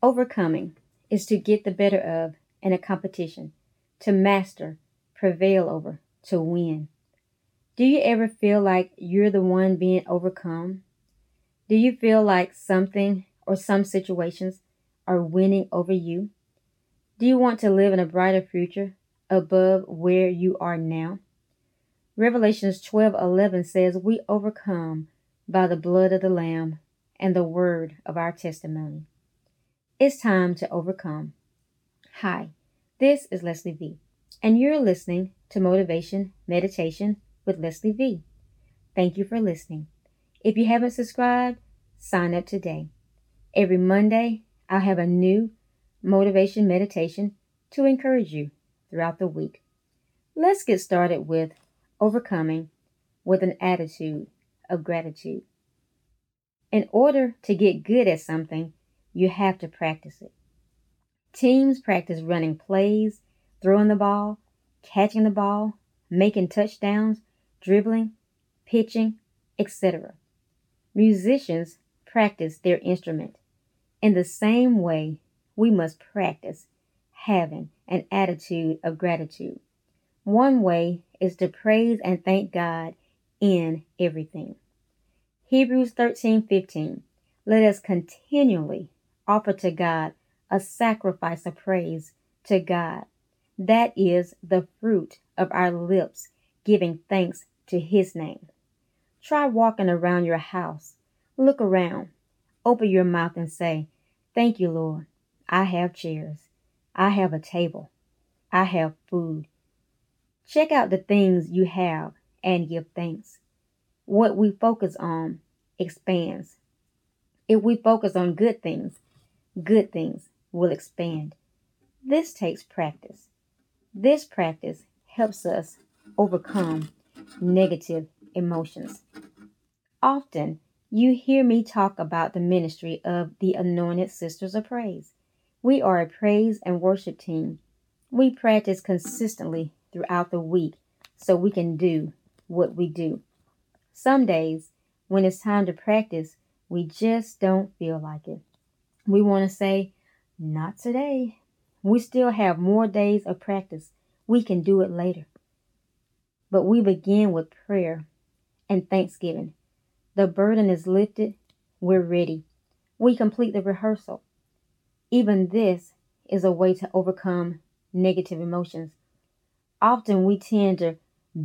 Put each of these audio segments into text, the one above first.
Overcoming is to get the better of in a competition, to master, prevail over, to win. Do you ever feel like you're the one being overcome? Do you feel like something or some situations are winning over you? Do you want to live in a brighter future above where you are now? Revelations 12:11 says, "We overcome by the blood of the lamb and the word of our testimony." It's time to overcome. Hi, this is Leslie V, and you're listening to Motivation Meditation with Leslie V. Thank you for listening. If you haven't subscribed, sign up today. Every Monday, I'll have a new motivation meditation to encourage you throughout the week. Let's get started with overcoming with an attitude of gratitude. In order to get good at something, you have to practice it. Teams practice running plays, throwing the ball, catching the ball, making touchdowns, dribbling, pitching, etc. Musicians practice their instrument. In the same way, we must practice having an attitude of gratitude. One way is to praise and thank God in everything. Hebrews 13:15 Let us continually offer to God a sacrifice of praise to God. That is the fruit of our lips giving thanks to his name. Try walking around your house. Look around. Open your mouth and say, Thank you, Lord. I have chairs. I have a table. I have food. Check out the things you have and give thanks. What we focus on expands. If we focus on good things, good things will expand. This takes practice. This practice helps us overcome negative emotions. Often, you hear me talk about the ministry of the Anointed Sisters of Praise. We are a praise and worship team. We practice consistently throughout the week so we can do what we do. Some days, when it's time to practice, we just don't feel like it. We want to say, Not today. We still have more days of practice. We can do it later. But we begin with prayer and thanksgiving. The burden is lifted. We're ready. We complete the rehearsal. Even this is a way to overcome negative emotions. Often we tend to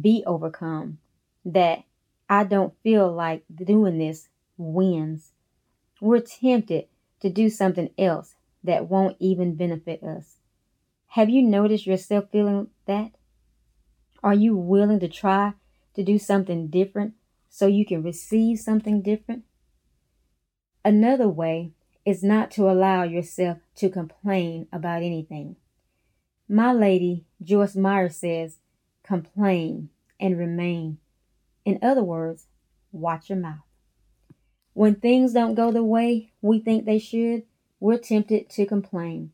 be overcome, that I don't feel like doing this wins. We're tempted to do something else that won't even benefit us. Have you noticed yourself feeling that? Are you willing to try to do something different so you can receive something different? Another way is not to allow yourself to complain about anything. My lady Joyce Meyer says, complain and remain. In other words, watch your mouth. When things don't go the way we think they should, we're tempted to complain.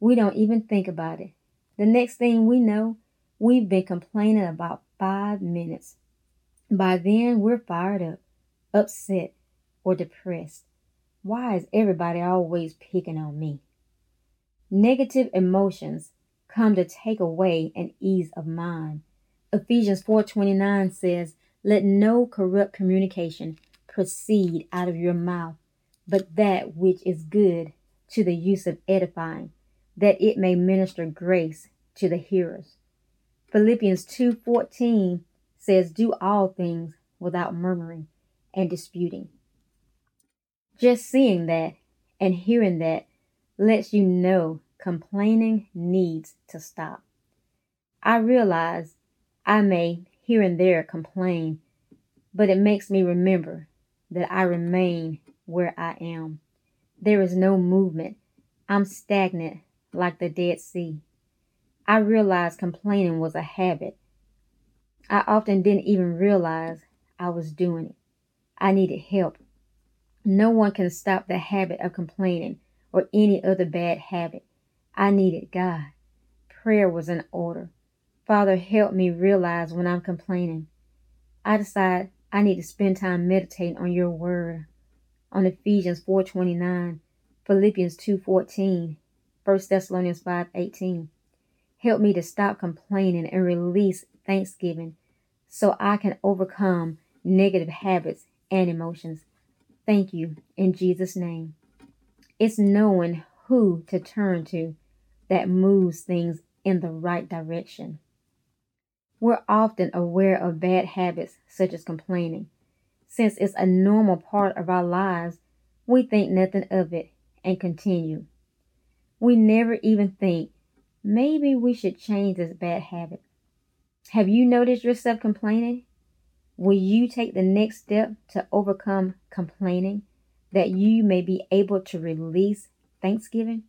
We don't even think about it. The next thing we know, We've been complaining about five minutes. By then, we're fired up, upset, or depressed. Why is everybody always picking on me? Negative emotions come to take away an ease of mind. Ephesians 4:29 says, "Let no corrupt communication proceed out of your mouth, but that which is good to the use of edifying, that it may minister grace to the hearers." Philippians 2:14 says, "Do all things without murmuring and disputing." Just seeing that and hearing that lets you know complaining needs to stop. I realize I may here and there complain, but it makes me remember that I remain where I am. There is no movement. I'm stagnant like the Dead Sea. I realized complaining was a habit. I often didn't even realize I was doing it. I needed help. No one can stop the habit of complaining or any other bad habit. I needed God. Prayer was in order. Father, help me realize when I'm complaining. I decide I need to spend time meditating on your word. On Ephesians 4:29, Philippians 2.14, 1 Thessalonians 5.18. Help me to stop complaining and release thanksgiving so I can overcome negative habits and emotions. Thank you in Jesus' name. It's knowing who to turn to that moves things in the right direction. We're often aware of bad habits such as complaining. Since it's a normal part of our lives, we think nothing of it and continue. We never even think, maybe we should change this bad habit. Have you noticed yourself complaining? Will you take the next step to overcome complaining that you may be able to release thanksgiving?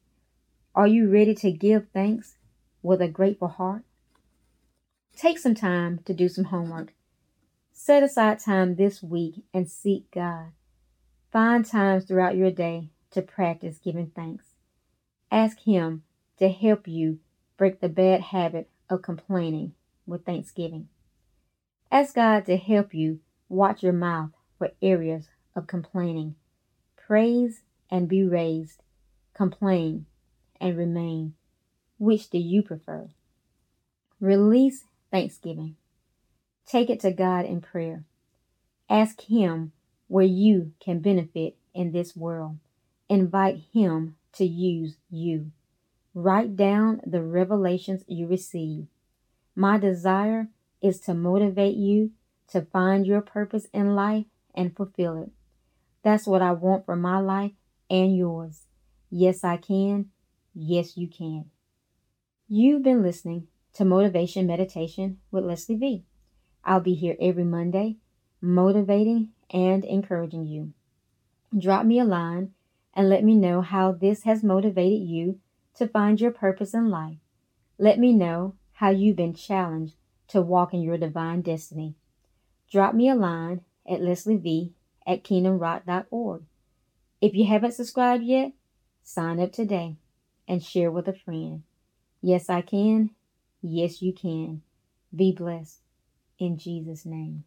Are you ready to give thanks with a grateful heart? Take some time to do some homework. Set aside time this week and seek God. Find times throughout your day to practice giving thanks. Ask Him to help you break the bad habit of complaining with thanksgiving. Ask God to help you watch your mouth for areas of complaining. Praise and be raised. Complain and remain. Which do you prefer? Release thanksgiving. Take it to God in prayer. Ask Him where you can benefit in this world. Invite Him to use you. Write down the revelations you receive. My desire is to motivate you to find your purpose in life and fulfill it. That's what I want for my life and yours. Yes, I can. Yes, you can. You've been listening to Motivation Meditation with Leslie V. I'll be here every Monday, motivating and encouraging you. Drop me a line and let me know how this has motivated you to find your purpose in life. Let me know how you've been challenged to walk in your divine destiny. Drop me a line at lesliev at kingdomrock.org. If you haven't subscribed yet, sign up today and share with a friend. Yes, I can. Yes, you can. Be blessed in Jesus' name.